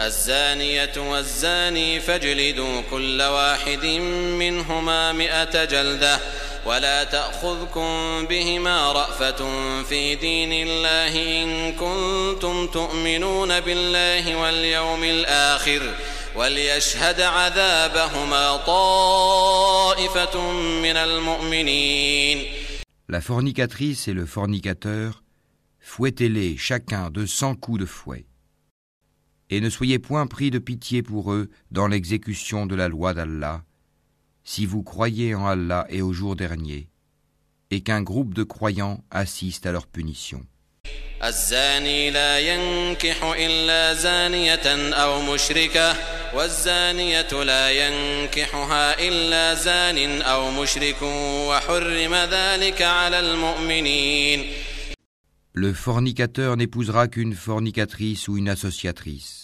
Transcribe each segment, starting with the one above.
الزانية والزاني فاجلدوا كل واحد منهما مئة جلدة ولا تأخذكم بهما رأفة في دين الله إن كنتم تؤمنون بالله واليوم الآخر وليشهد عذابهما طائفة من المؤمنين La fornicatrice et le fornicateur, fouettez-les chacun de cent coups de fouet. Et ne soyez point pris de pitié pour eux dans l'exécution de la loi d'Allah, si vous croyez en Allah et au jour dernier, et qu'un groupe de croyants assiste à leur punition. الزاني لا ينكح إلا زانية أو مشركة والزانية لا ينكحها إلا زان أو مشرك وحرم ذلك على المؤمنين Le fornicateur n'épousera qu'une fornicatrice ou une associatrice.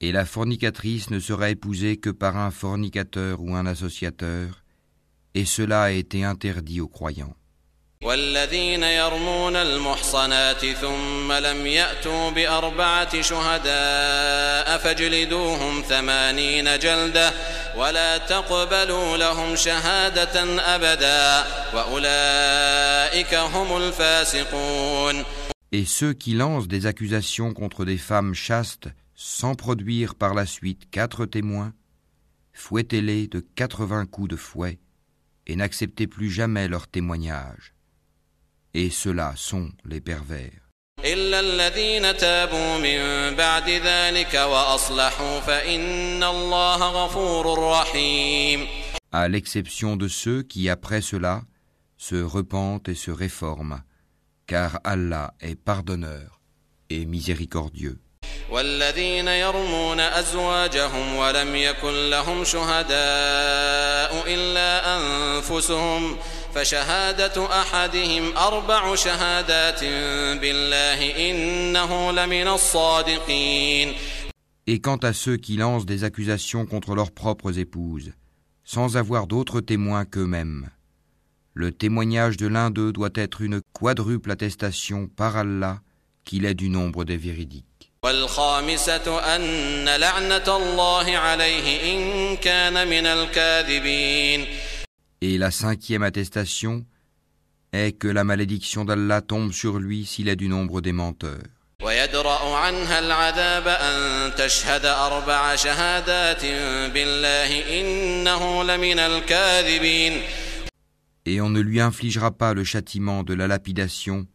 Et la fornicatrice ne sera épousée que par un fornicateur ou un associateur, et cela a été interdit aux croyants. والذين يرمون المحصنات ثم لم يأتوا بأربعة شهداء فاجلدوهم ثمانين جلدة ولا تقبلوا لهم شهادة أبدا وأولئك هم الفاسقون Et ceux qui lancent des accusations contre des femmes chastes sans produire par la suite quatre témoins, fouettez-les de quatre-vingts coups de fouet, et n'acceptez plus jamais leur témoignage. Et ceux-là sont les pervers. À l'exception de ceux qui, après cela, se repentent et se réforment, car Allah est pardonneur et miséricordieux. والذين يرمون أزواجهم ولم يكن لهم شهداء إلا أنفسهم فشهادة أحدهم أربع شهادات بالله إنه لمن الصادقين Et quant à ceux qui lancent des accusations contre leurs propres épouses, sans avoir d'autres témoins qu'eux-mêmes, le témoignage de l'un d'eux doit être une quadruple attestation par Allah qu'il est du nombre des véridiques. والخامسة أن لعنة الله عليه إن كان من الكاذبين Et la cinquième attestation est que la malédiction d'Allah tombe sur lui s'il est du nombre des menteurs. ويدرأ عنها العذاب أن تشهد أربع شهادات بالله إنه لمن الكاذبين Et on ne lui infligera pas le châtiment de la lapidation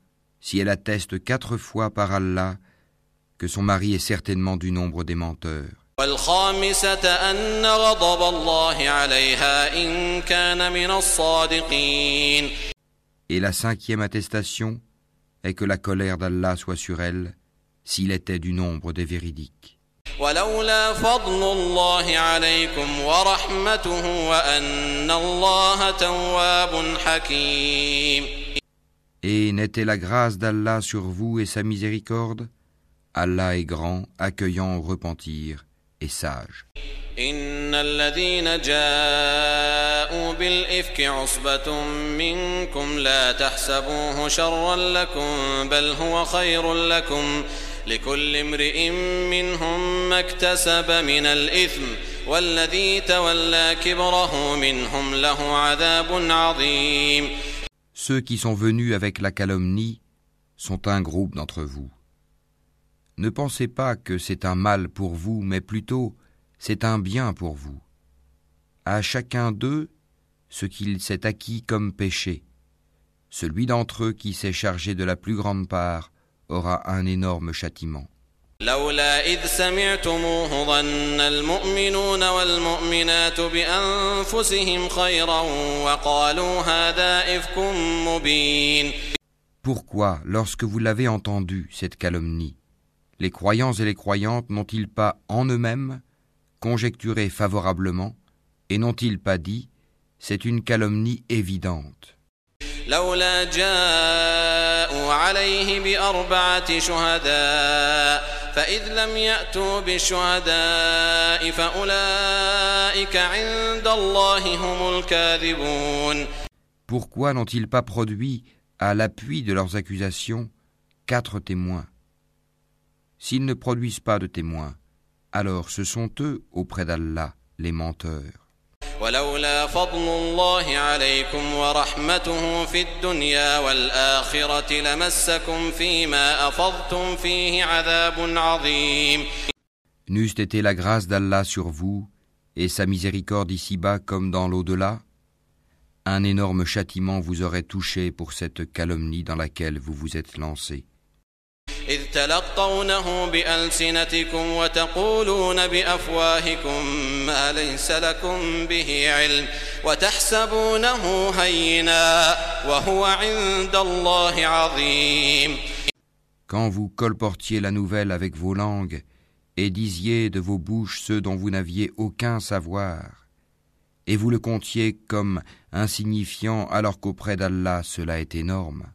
si elle atteste quatre fois par Allah que son mari est certainement du nombre des menteurs. Et la cinquième attestation est que la colère d'Allah soit sur elle s'il était du nombre des véridiques. Et n'était la grâce d'Allah sur vous et sa miséricorde Allah est grand, accueillant au repentir et sage. إن الذين جاءوا بالإفك عصبة منكم لا تحسبوه شرا لكم بل هو خير لكم لكل امرئ منهم ما اكتسب من الإثم والذي تولى كبره منهم له عذاب عظيم Ceux qui sont venus avec la calomnie sont un groupe d'entre vous. Ne pensez pas que c'est un mal pour vous, mais plutôt c'est un bien pour vous. À chacun d'eux ce qu'il s'est acquis comme péché. Celui d'entre eux qui s'est chargé de la plus grande part aura un énorme châtiment. لولا إذ سمعتموه ظن المؤمنون والمؤمنات بأنفسهم خيرا وقالوا هذا إفك مبين Pourquoi, lorsque vous l'avez entendu, cette calomnie, Les croyants et les croyantes n'ont-ils pas en eux-mêmes conjecturé favorablement et n'ont-ils pas dit c'est une calomnie évidente لولا جاءوا عليه بأربعة شهداء فإذ لم يأتوا بالشهداء فأولئك عند الله هم الكاذبون Pourquoi n'ont-ils pas produit à l'appui de leurs accusations quatre témoins S'ils ne produisent pas de témoins, alors ce sont eux auprès d'Allah les menteurs. ولولا فضل الله عليكم ورحمته في الدنيا والآخرة لمسكم فيما أفضتم فيه عذاب عظيم N'eût été la grâce d'Allah sur vous et sa miséricorde ici-bas comme dans l'au-delà, un énorme châtiment vous aurait touché pour cette calomnie dans laquelle vous vous êtes lancé. إذ تلقونه بألسنتكم وتقولون بأفواهكم ما ليس لكم به علم وتحسبونه هينا وهو عند الله عظيم Quand vous colportiez la nouvelle avec vos langues et disiez de vos bouches ceux dont vous n'aviez aucun savoir, et vous le comptiez comme insignifiant alors qu'auprès d'Allah cela est énorme.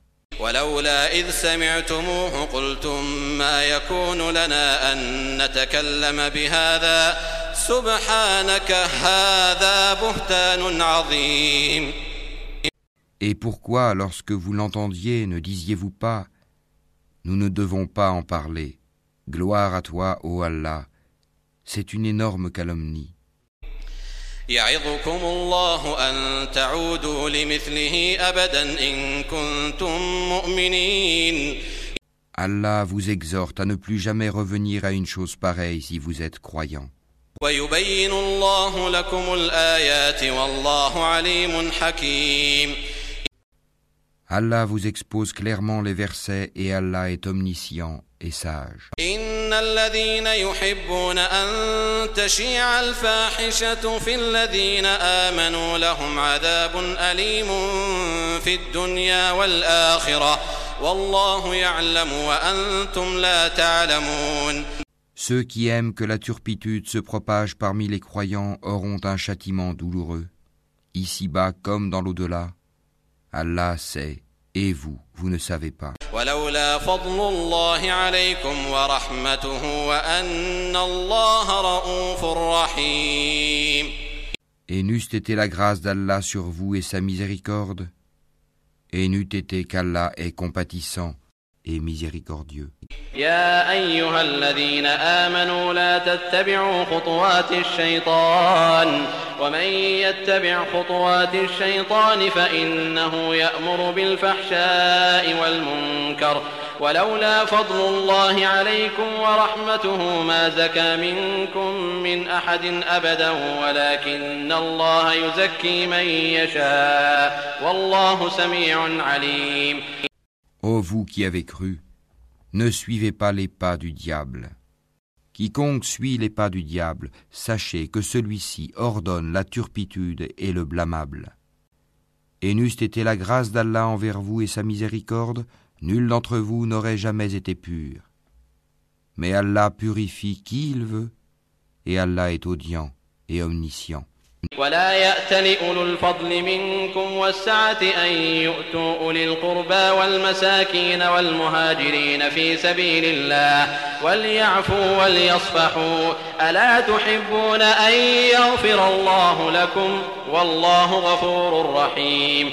ولولا إذ سمعتموه قلتم ما يكون لنا أن نتكلم بهذا سبحانك هذا بهتان عظيم Et pourquoi, lorsque vous l'entendiez, ne disiez-vous pas Nous ne devons pas en parler. Gloire à toi, ô Allah. C'est une énorme calomnie. يعظكم الله أن تعودوا لمثله أبدا إن كنتم مؤمنين Allah vous exhorte à ne plus jamais revenir à une chose pareille si vous êtes croyant. ويبين الله لكم الآيات والله عليم حكيم Allah vous expose clairement les versets et Allah est omniscient et sage. إن الذين يحبون أن تشيع الفاحشة في الذين آمنوا لهم عذاب أليم في الدنيا والآخرة والله يعلم وأنتم لا تعلمون Ceux qui aiment que la turpitude se propage parmi les croyants auront un châtiment douloureux, ici-bas comme dans l'au-delà. Allah sait, et vous, vous ne savez pas. Et n'eût été la grâce d'Allah sur vous et sa miséricorde, et n'eût été qu'Allah est compatissant. Et miséricordieux. يا أيها الذين آمنوا لا تتبعوا خطوات الشيطان ومن يتبع خطوات الشيطان فإنه يأمر بالفحشاء والمنكر. ولولا فضل الله عليكم ورحمته ما زكى منكم من أحد أبدا ولكن الله يزكي من يشاء. والله سميع عليم. Ô vous qui avez cru, ne suivez pas les pas du diable. Quiconque suit les pas du diable, sachez que celui-ci ordonne la turpitude et le blâmable. Et n'eût été la grâce d'Allah envers vous et sa miséricorde, nul d'entre vous n'aurait jamais été pur. Mais Allah purifie qui il veut, et Allah est audient et omniscient. ولا يأت لأولو الفضل منكم والسعة أن يؤتوا أولي القربى والمساكين والمهاجرين في سبيل الله وليعفوا وليصفحوا ألا تحبون أن يغفر الله لكم والله غفور رحيم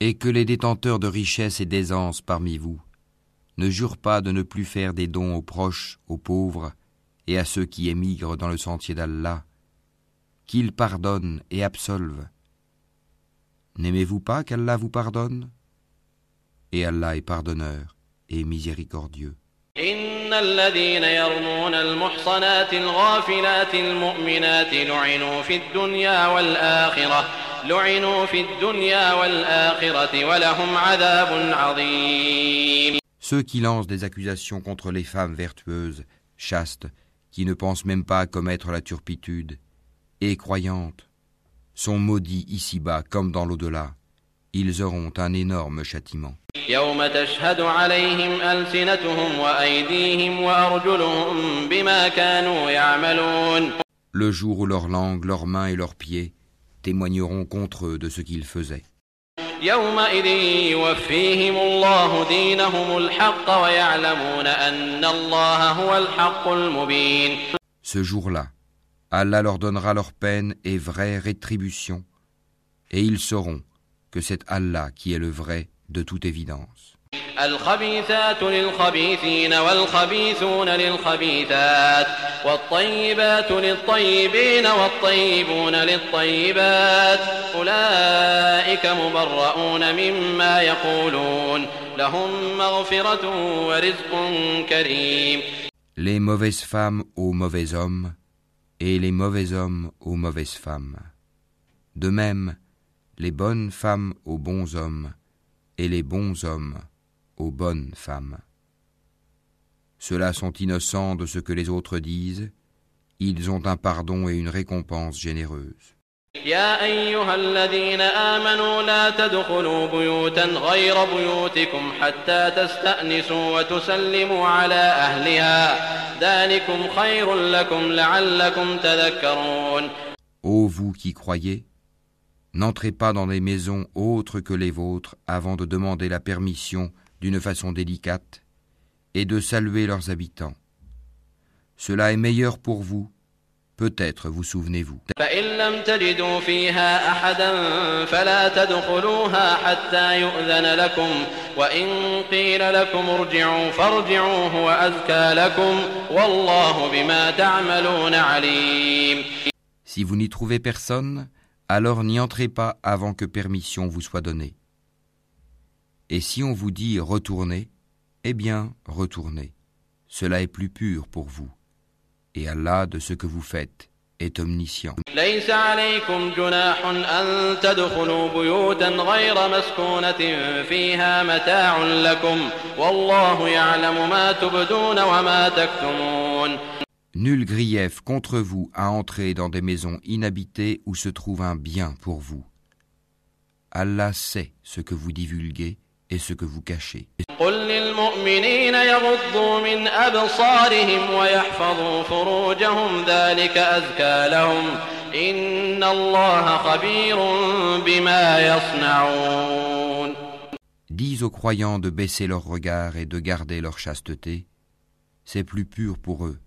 Et que les détenteurs de richesses et d'aisance parmi vous ne jurent pas de ne plus faire des dons aux proches, aux pauvres et à ceux qui émigrent dans le sentier d'Allah, qu'il pardonne et absolve. N'aimez-vous pas qu'Allah vous pardonne Et Allah est pardonneur et miséricordieux. إن الذين يرمون المحصنات الغافلات المؤمنات لعنوا في الدنيا والآخرة لعنوا في الدنيا والآخرة ولهم عذاب عظيم Ceux qui lancent des accusations contre les femmes vertueuses, chastes, qui ne pensent même pas à commettre la turpitude, et croyantes sont maudits ici-bas comme dans l'au-delà. Ils auront un énorme châtiment. Le jour où leurs langues, leurs mains et leurs pieds témoigneront contre eux de ce qu'ils faisaient. Ce jour-là, Allah leur donnera leur peine et vraie rétribution, et ils sauront que c'est Allah qui est le vrai de toute évidence. الخبيثات للخبيثين والخبيثون للخبيثات والطيبات للطيبين والطيبون للطيبات أولئك مبرؤون مما يقولون لهم مغفرة ورزق كريم Les mauvaises femmes aux mauvais hommes, et les mauvais hommes aux mauvaises femmes. De même, les bonnes femmes aux bons hommes, et les bons hommes aux bonnes femmes. Ceux-là sont innocents de ce que les autres disent, ils ont un pardon et une récompense généreuse. يا أيها الذين آمنوا لا تدخلوا بيوتا غير بيوتكم حتى تستأنسوا وتسلموا على أهلها ذلكم خير لكم لعلكم تذكرون Ô vous qui croyez, n'entrez pas dans des maisons autres que les vôtres avant de demander la permission d'une façon délicate et de saluer leurs habitants. Cela est meilleur pour vous, Peut-être vous souvenez-vous. Si vous n'y trouvez personne, alors n'y entrez pas avant que permission vous soit donnée. Et si on vous dit retournez, eh bien retournez. Cela est plus pur pour vous Et Allah de ce que vous faites est omniscient. ليس عليكم جناح أن تدخلوا بيوتا غير مسكونة فيها متاع لكم والله يعلم ما تبدون وما تكتمون Nul grief contre vous à entrer dans des maisons inhabitées où se trouve un bien pour vous. Allah sait ce que vous divulguez ce que vous cachez. Dis aux croyants de baisser leurs regards et de garder leur chasteté, c'est plus pur pour eux.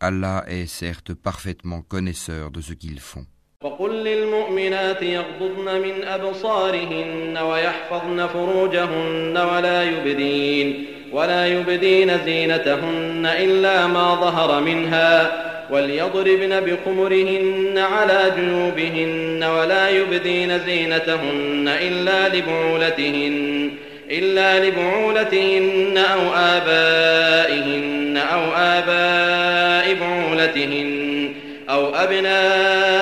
Allah est certes parfaitement connaisseur de ce qu'ils font. وقل للمؤمنات يغضضن من أبصارهن ويحفظن فروجهن ولا يبدين ولا يبدين زينتهن إلا ما ظهر منها وليضربن بخمرهن على جيوبهن ولا يبدين زينتهن إلا لبعولتهن إلا لبعولتهن أو آبائهن أو آباء بعولتهن أو أبنائهن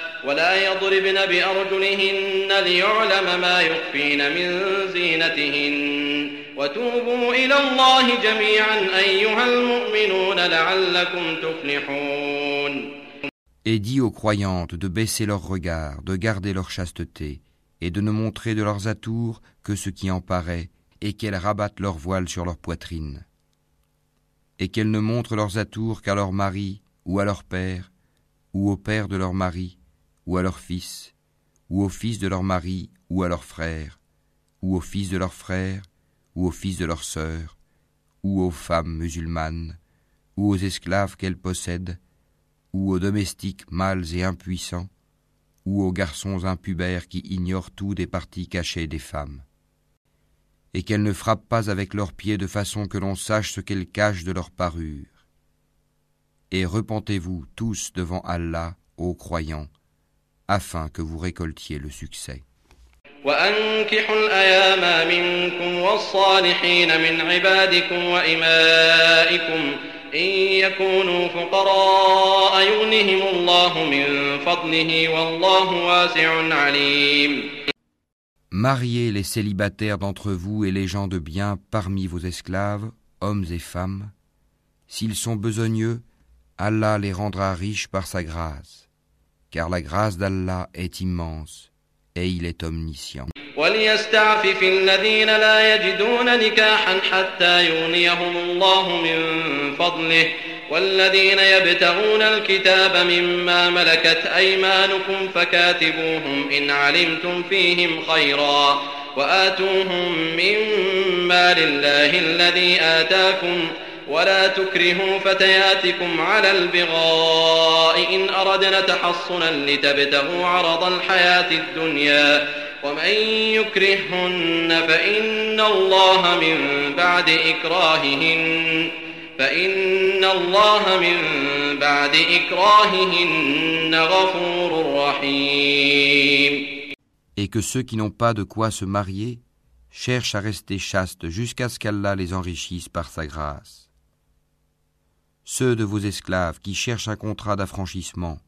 ولا يضربن بأرجلهن ليعلم ما يخفين من زينتهن وتوبوا إلى الله جميعا أيها المؤمنون لعلكم تفلحون Et dis aux croyantes de baisser leur regard, de garder leur chasteté, et de ne montrer de leurs atours que ce qui en paraît, et qu'elles rabattent leur voile sur leur poitrine. Et qu'elles ne montrent leurs atours qu'à leur mari, ou à leur père, ou au père de leur mari, ou à leur fils, ou au fils de leur mari, ou à leur frère, ou au fils de leur frère, ou au fils de leur sœur, ou aux femmes musulmanes, ou aux esclaves qu'elles possèdent, ou aux domestiques mâles et impuissants, ou aux garçons impubères qui ignorent tout des parties cachées des femmes. Et qu'elles ne frappent pas avec leurs pieds de façon que l'on sache ce qu'elles cachent de leur parure. Et repentez-vous tous devant Allah, ô croyants, afin que vous récoltiez le succès. وأنكحوا الأيام منكم والصالحين من عبادكم وإمائكم إن يكونوا فقراء يغنهم الله من فضله والله واسع عليم Mariez les célibataires d'entre vous et les gens de bien parmi vos esclaves, hommes et femmes. S'ils sont besogneux, Allah les rendra riches par sa grâce, Car la grâce d'Allah est immense et il est omniscient. وليستعفف الذين لا يجدون نكاحا حتى يغنيهم الله من فضله والذين يبتغون الكتاب مما ملكت أيمانكم فكاتبوهم إن علمتم فيهم خيرا وآتوهم مما لله الذي آتاكم ولا تكرهوا فتياتكم على البغاء إن أردنا تحصنا لتبتغوا عرض الحياة الدنيا ومن يكرههن فإن الله من بعد إكراههن فإن الله من بعد إكراههن غفور رحيم Et que ceux qui n'ont pas de quoi se marier cherchent à rester chastes jusqu'à ce qu'Allah les enrichisse par sa grâce. Ceux de vos esclaves qui cherchent un contrat d'affranchissement,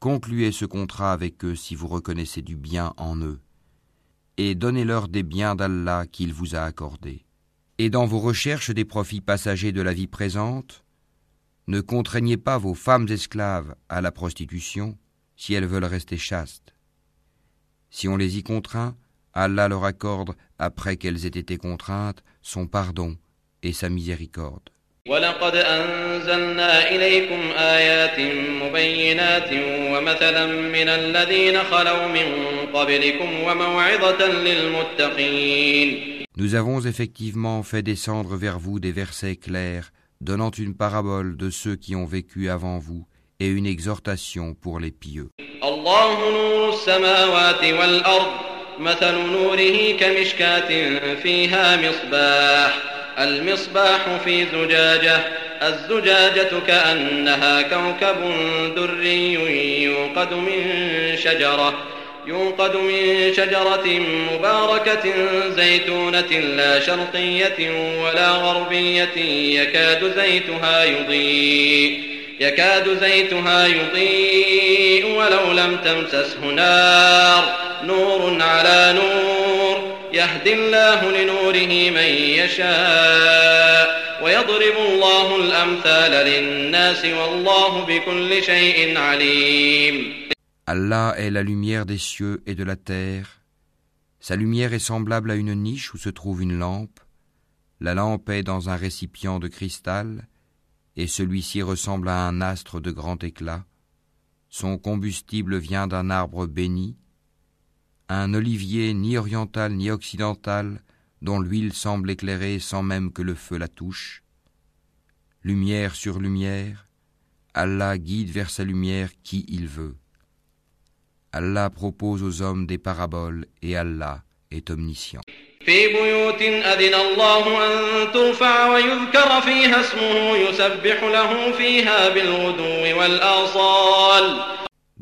concluez ce contrat avec eux si vous reconnaissez du bien en eux, et donnez-leur des biens d'Allah qu'il vous a accordés. Et dans vos recherches des profits passagers de la vie présente, ne contraignez pas vos femmes esclaves à la prostitution si elles veulent rester chastes. Si on les y contraint, Allah leur accorde, après qu'elles aient été contraintes, son pardon et sa miséricorde. Nous avons effectivement fait descendre vers vous des versets clairs, donnant une parabole de ceux qui ont vécu avant vous et une exhortation pour les pieux. المصباح في زجاجة الزجاجة كأنها كوكب دري يوقد من شجرة يوقد من شجرة مباركة زيتونة لا شرقية ولا غربية يكاد زيتها يضيء يكاد زيتها يضيء ولو لم تمسسه نار نور على نور. يهدي الله لنوره من يشاء ويضرب الله الأمثال للناس والله بكل شيء عليم Allah est la lumière des cieux et de la terre. Sa lumière est semblable à une niche où se trouve une lampe. La lampe est dans un récipient de cristal, et celui-ci ressemble à un astre de grand éclat. Son combustible vient d'un arbre béni, un olivier ni oriental ni occidental, dont l'huile semble éclairer sans même que le feu la touche. Lumière sur lumière, Allah guide vers sa lumière qui il veut. Allah propose aux hommes des paraboles et Allah est omniscient.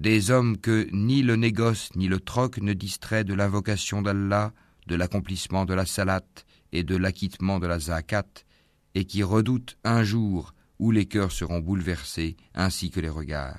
Des hommes que ni le négoce ni le troc ne distrait de l'invocation d'Allah, de l'accomplissement de la salat et de l'acquittement de la zakat, et qui redoutent un jour où les cœurs seront bouleversés ainsi que les regards.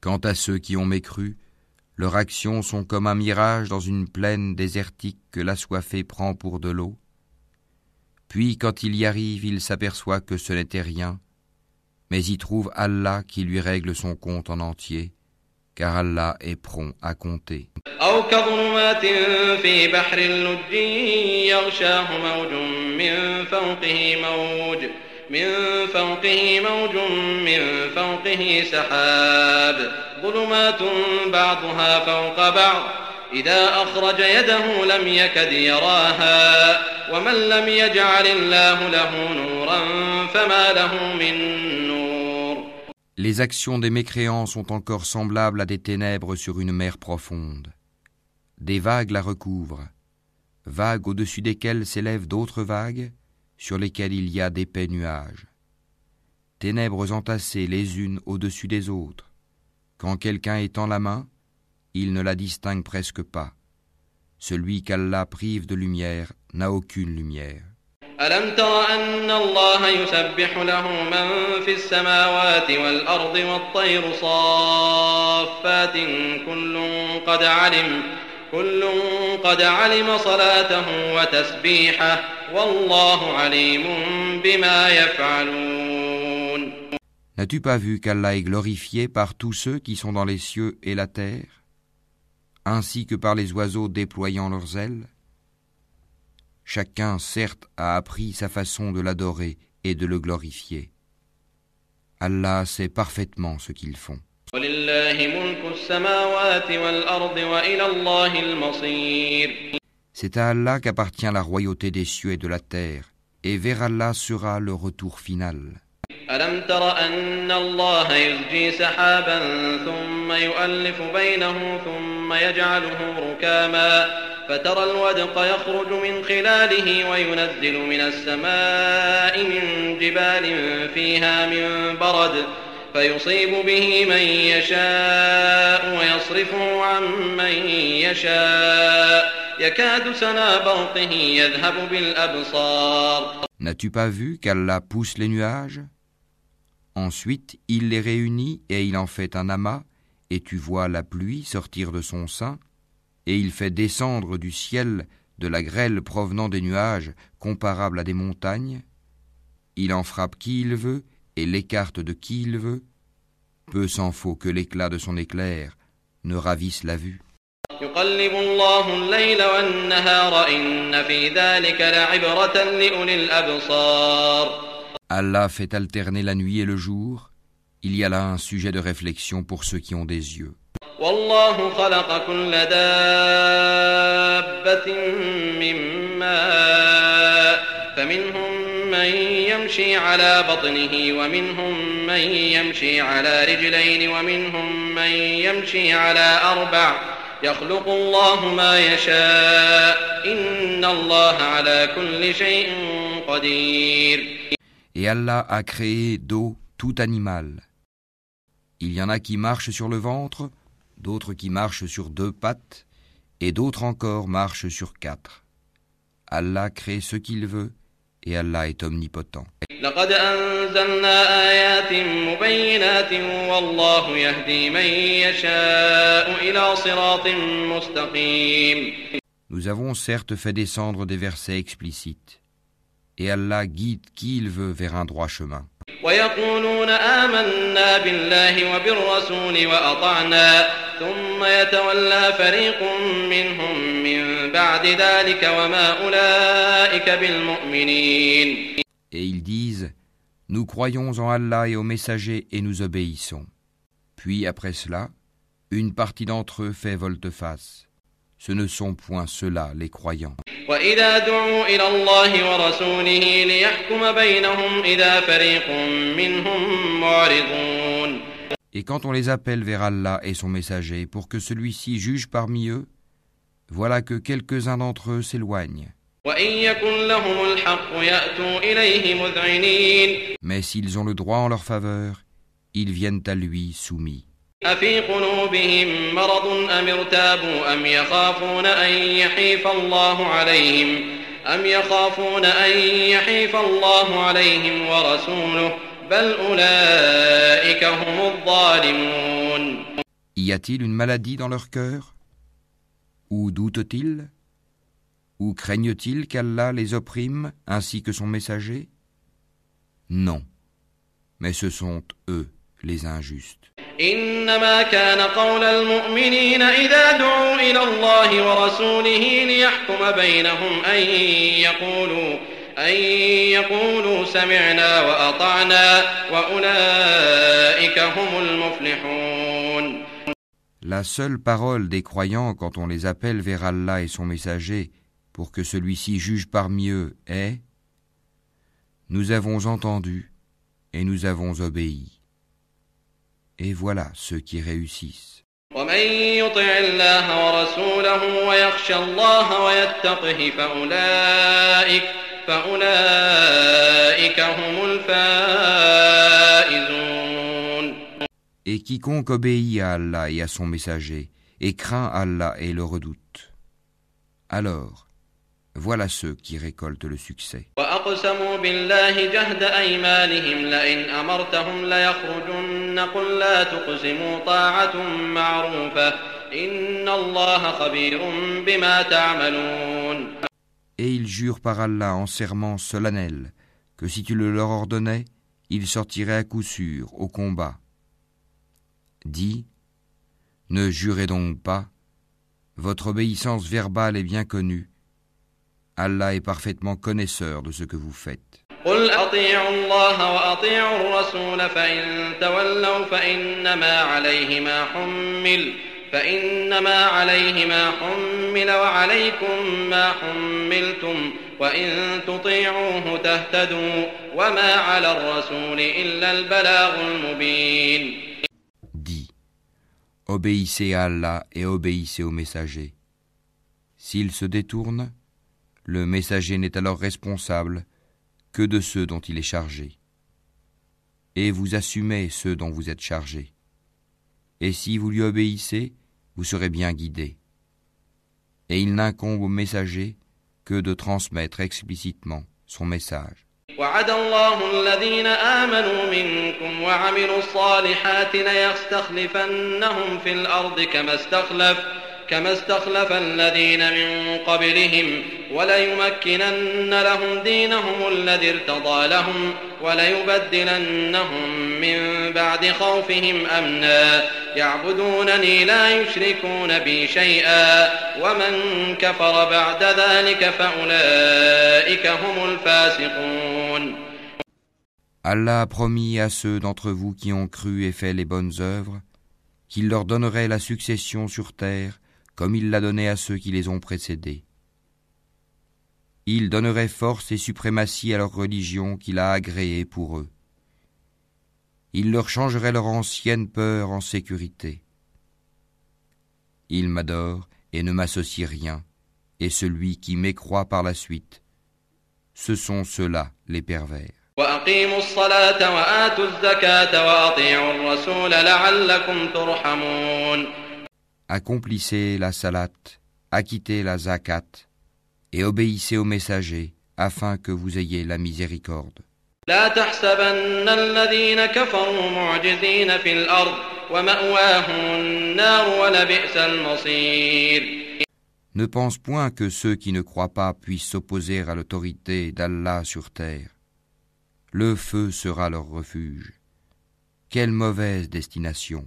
Quant à ceux qui ont mécru, leurs actions sont comme un mirage dans une plaine désertique que l'assoiffé prend pour de l'eau. Puis quand il y arrive, il s'aperçoit que ce n'était rien, mais y trouve Allah qui lui règle son compte en entier, car Allah est prompt à compter. أو كظلمات في بحر لج يغشاه موج من فوقه موج من فوقه موج من فوقه سحاب ظلمات بعضها فوق بعض إذا أخرج يده لم يكد يراها ومن لم يجعل الله له نورا فما له من نور Les actions des mécréants sont encore semblables à des ténèbres sur une mer profonde. Des vagues la recouvrent, vagues au-dessus desquelles s'élèvent d'autres vagues, sur lesquelles il y a d'épais nuages. Ténèbres entassées les unes au-dessus des autres. Quand quelqu'un étend la main, il ne la distingue presque pas. Celui qu'Allah prive de lumière n'a aucune lumière. ألم تر أن الله يسبح له من في السماوات والأرض والطير صافات كل قد علم كل قد علم صلاته وتسبيحه والله عليم بما يفعلون N'as-tu pas vu qu'Allah est glorifié par tous ceux qui sont dans les cieux et la terre, ainsi que par les oiseaux déployant leurs ailes Chacun, certes, a appris sa façon de l'adorer et de le glorifier. Allah sait parfaitement ce qu'ils font. ولله ملك السماوات والأرض وإلى الله المصير C'est à Allah qu'appartient la royauté des cieux et de la terre, et vers Allah sera le retour final. ألم تر أن الله يزجي سحابا ثم يؤلف بينه ثم يجعله ركاما فترى الودق يخرج من خلاله وينزل من السماء من جبال فيها من برد فيصيب به من يشاء ويصرفه عن من يشاء يكاد سنا برقه يذهب بالأبصار N'as-tu pas vu qu'Allah pousse les nuages Ensuite, il les réunit et il en fait un amas, et tu vois la pluie sortir de son sein, et il fait descendre du ciel de la grêle provenant des nuages comparable à des montagnes. Il en frappe qui il veut et l'écarte de qui il veut. Peu s'en faut que l'éclat de son éclair ne ravisse la vue. يقلب الله الليل والنهار إن في ذلك لعبرة لأولي الأبصار Allah fait alterner la nuit et le jour. Il y a là un sujet de réflexion pour ceux qui ont des yeux. والله خلق كل دابة من ماء فمنهم من يمشي على بطنه ومنهم من يمشي على رجلين ومنهم من يمشي على أربع يخلق الله ما يشاء إن الله على كل شيء قدير Et Allah a créé d'eau tout animal. Il y en a qui marchent sur le ventre, d'autres qui marchent sur deux pattes, et d'autres encore marchent sur quatre. Allah crée ce qu'il veut, et Allah est omnipotent. Nous avons certes fait descendre des versets explicites, et Allah guide qui il veut vers un droit chemin. ويقولون آمنا بالله وبالرسول وأطعنا ثم يتولى فريق منهم من بعد ذلك وما أولئك بالمؤمنين Et ils disent Nous croyons en Allah et aux messagers et nous obéissons. Puis après cela, une partie d'entre eux fait volte-face. Ce ne sont point ceux-là les croyants. وإذا دعوا إلى الله ورسوله ليحكم بينهم إذا فريق منهم معرضون Et quand on les appelle vers Allah et son messager pour que celui-ci juge parmi eux, voilà que quelques-uns d'entre eux s'éloignent. Mais s'ils ont le droit en leur faveur, ils viennent à lui soumis. أفي قلوبهم مرض أم ارتابوا أم يخافون أن يحيف الله عليهم أم يخافون أن يحيف الله عليهم ورسوله بل أولئك هم الظالمون Y a-t-il une maladie dans leur cœur Ou doutent-ils Ou craignent-ils qu'Allah les opprime ainsi que son messager Non, mais ce sont eux les injustes. إنما كان قول المؤمنين إذا دعوا إلى الله ورسوله ليحكم بينهم أن يقولوا أن يقولوا سمعنا وأطعنا وأولئك هم المفلحون La seule parole des croyants quand on les appelle vers Allah et son messager pour que celui-ci juge parmi eux est Nous avons entendu et nous avons obéi. Et voilà ceux qui réussissent. ومن يطع الله ورسوله ويخشى الله ويتقه فأولئك فأولئك هم الفائزون Et quiconque obéit à Allah et à son messager, et craint Allah et le redoute. Alors, voilà ceux qui récoltent le succès. وأقسموا بالله جهد أيمانهم لئن أمرتهم ليخرجن قل لا تقسموا طاعة معروفة إن الله خبير بما تعملون Et ils jurent par Allah en serment solennel que si tu le leur ordonnais, ils sortiraient à coup sûr au combat. Dis, ne jurez donc pas, votre obéissance verbale est bien connue, Allah est parfaitement connaisseur de ce que vous faites. قل أطيعوا الله وأطيعوا الرسول فإن تولوا فإنما عليه ما حمل فإنما عليه ما حمل وعليكم ما حملتم وإن تطيعوه تهتدوا وما على الرسول إلا البلاغ المبين Dis, obéissez à Allah et obéissez au messager. S'il se détourne, le messager n'est alors responsable que de ceux dont il est chargé. Et vous assumez ceux dont vous êtes chargé. Et si vous lui obéissez, vous serez bien guidés. Et il n'incombe au messager que de transmettre explicitement son message. وعد الله الذين آمنوا منكم وعملوا الصالحات ليستخلفنهم في الأرض كما استخلف كما استخلف الذين من قبلهم وليمكنن لهم دينهم الذي ارتضى لهم وليبدلنهم من بعد خوفهم أمنا. يعبدونني لا يشركون بي شيئا. ومن كفر بعد ذلك فأولئك هم الفاسقون. Allah a promis à ceux d'entre vous qui ont cru et fait les bonnes œuvres qu'il leur donnerait la succession sur terre comme il l'a donné à ceux qui les ont précédés. Il donnerait force et suprématie à leur religion qu'il a agréée pour eux. Il leur changerait leur ancienne peur en sécurité. Il m'adore et ne m'associe rien, et celui qui m'écroit par la suite, ce sont ceux-là les pervers accomplissez la salat, acquittez la zakat, et obéissez aux messagers, afin que vous ayez la miséricorde. Ne pense point que ceux qui ne croient pas puissent s'opposer à l'autorité d'Allah sur terre. Le feu sera leur refuge. Quelle mauvaise destination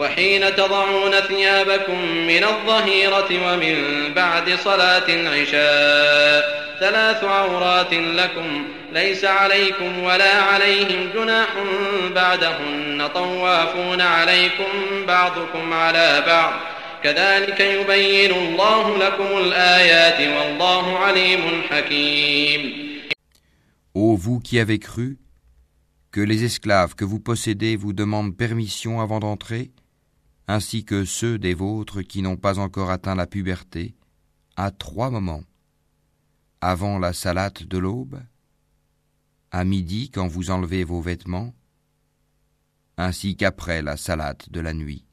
وحين تضعون ثيابكم من الظهيرة ومن بعد صلاة العشاء ثلاث عورات لكم ليس عليكم ولا عليهم جناح بعدهن طوافون عليكم بعضكم على بعض كذلك يبين الله لكم الآيات والله عليم حكيم. Ô vous qui avez cru, que les esclaves que vous possédez vous demandent permission avant d'entrer, ainsi que ceux des vôtres qui n'ont pas encore atteint la puberté, à trois moments. Avant la salate de l'aube, à midi quand vous enlevez vos vêtements, ainsi qu'après la salate de la nuit.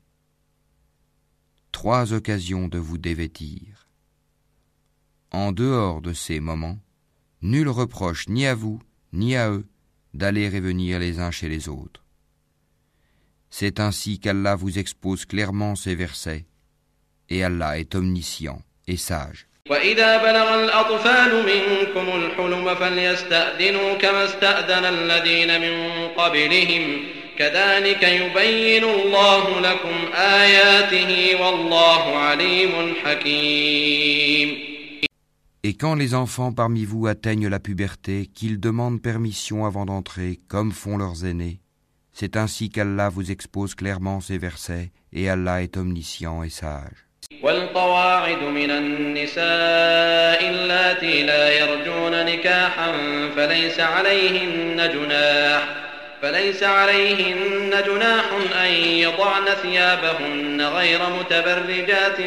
Trois occasions de vous dévêtir. En dehors de ces moments, nul reproche ni à vous, ni à eux, d'aller et venir les uns chez les autres. C'est ainsi qu'Allah vous expose clairement ces versets, et Allah est omniscient et sage. وإذا بلغ الأطفال منكم الحلم فليستأذنوا كما استأذن الذين من قبلهم كذلك يبين الله لكم آياته والله عليم حكيم Et quand les enfants parmi vous atteignent la puberté, qu'ils demandent permission avant d'entrer, comme font leurs aînés, C'est ainsi qu'Allah vous expose clairement ces versets, et Allah est omniscient et sage. والقواعد من النساء اللاتي لا يرجون نكاحا فليس عليهن جناح فليس عليهن جناح أن يضعن ثيابهن غير متبرجات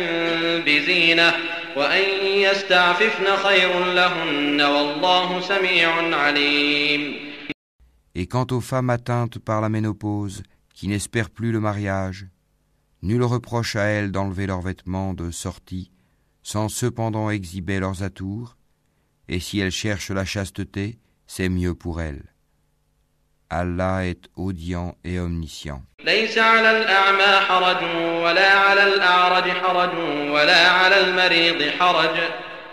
بزينة وأن يستعففن خير لهن والله سميع عليم Et quant aux femmes atteintes par la ménopause, qui n'espèrent plus le mariage, Nul reproche à elles d'enlever leurs vêtements de sortie, sans cependant exhiber leurs atours, et si elles cherchent la chasteté, c'est mieux pour elles. Allah est audient et omniscient. ليس على الأعمى حرج ولا على الأعرج حرج ولا على المريض حرج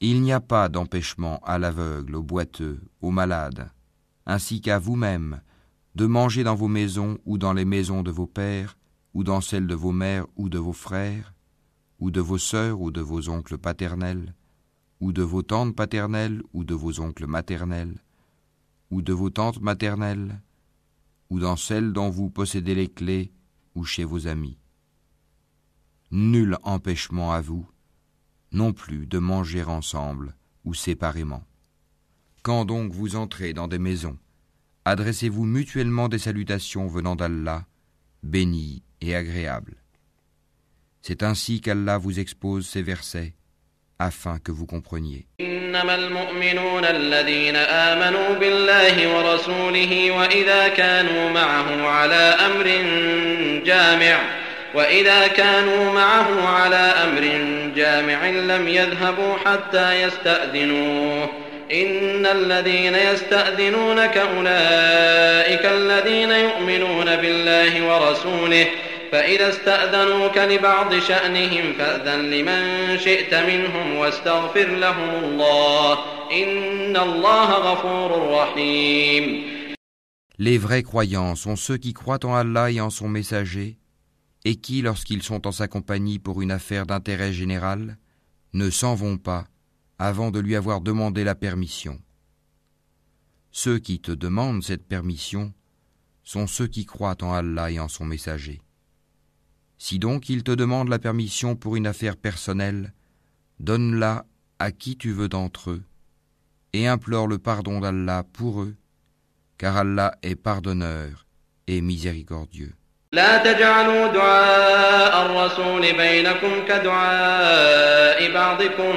Il n'y a pas d'empêchement à l'aveugle, au boiteux, aux malades, ainsi qu'à vous-même, de manger dans vos maisons ou dans les maisons de vos pères, ou dans celles de vos mères ou de vos frères, ou de vos sœurs ou de vos oncles paternels, ou de vos tantes paternelles ou de vos oncles maternels, ou de vos tantes maternelles, ou dans celles dont vous possédez les clés, ou chez vos amis. Nul empêchement à vous, non plus de manger ensemble ou séparément. Quand donc vous entrez dans des maisons, adressez-vous mutuellement des salutations venant d'Allah, bénies et agréables. C'est ainsi qu'Allah vous expose ces versets, afin que vous compreniez. وإذا كانوا معه على أمر جامع لم يذهبوا حتى يستأذنوه. إن الذين يستأذنونك أولئك الذين يؤمنون بالله ورسوله فإذا استأذنوك لبعض شأنهم فأذن لمن شئت منهم واستغفر لهم الله. إن الله غفور رحيم. Les vrais croyants sont ceux qui croient en Allah et en son messager. Et qui, lorsqu'ils sont en sa compagnie pour une affaire d'intérêt général, ne s'en vont pas avant de lui avoir demandé la permission. Ceux qui te demandent cette permission sont ceux qui croient en Allah et en son messager. Si donc ils te demandent la permission pour une affaire personnelle, donne-la à qui tu veux d'entre eux, et implore le pardon d'Allah pour eux, car Allah est pardonneur et miséricordieux. لا تجعلوا دعاء الرسول بينكم كدعاء بعضكم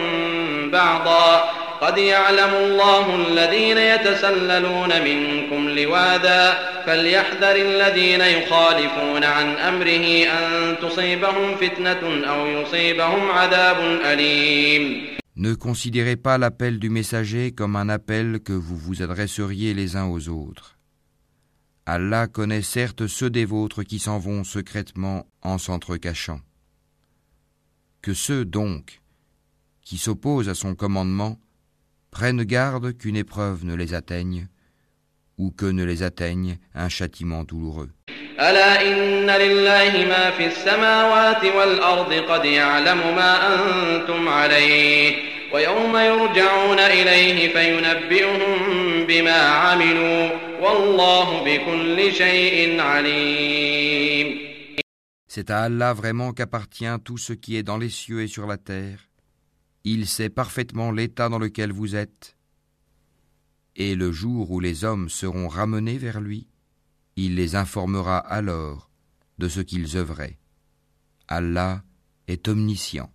بعضا. قد يعلم الله الذين يتسللون منكم لواذا. فليحذر الذين يخالفون عن أمره أن تصيبهم فتنة أو يصيبهم عذاب أليم. Ne considérez pas l'appel du messager comme un appel que vous vous adresseriez les uns aux autres. Allah connaît certes ceux des vôtres qui s'en vont secrètement en s'entrecachant. Que ceux donc qui s'opposent à son commandement prennent garde qu'une épreuve ne les atteigne ou que ne les atteigne un châtiment douloureux. C'est à Allah vraiment qu'appartient tout ce qui est dans les cieux et sur la terre. Il sait parfaitement l'état dans lequel vous êtes. Et le jour où les hommes seront ramenés vers lui, il les informera alors de ce qu'ils œuvraient. Allah est omniscient.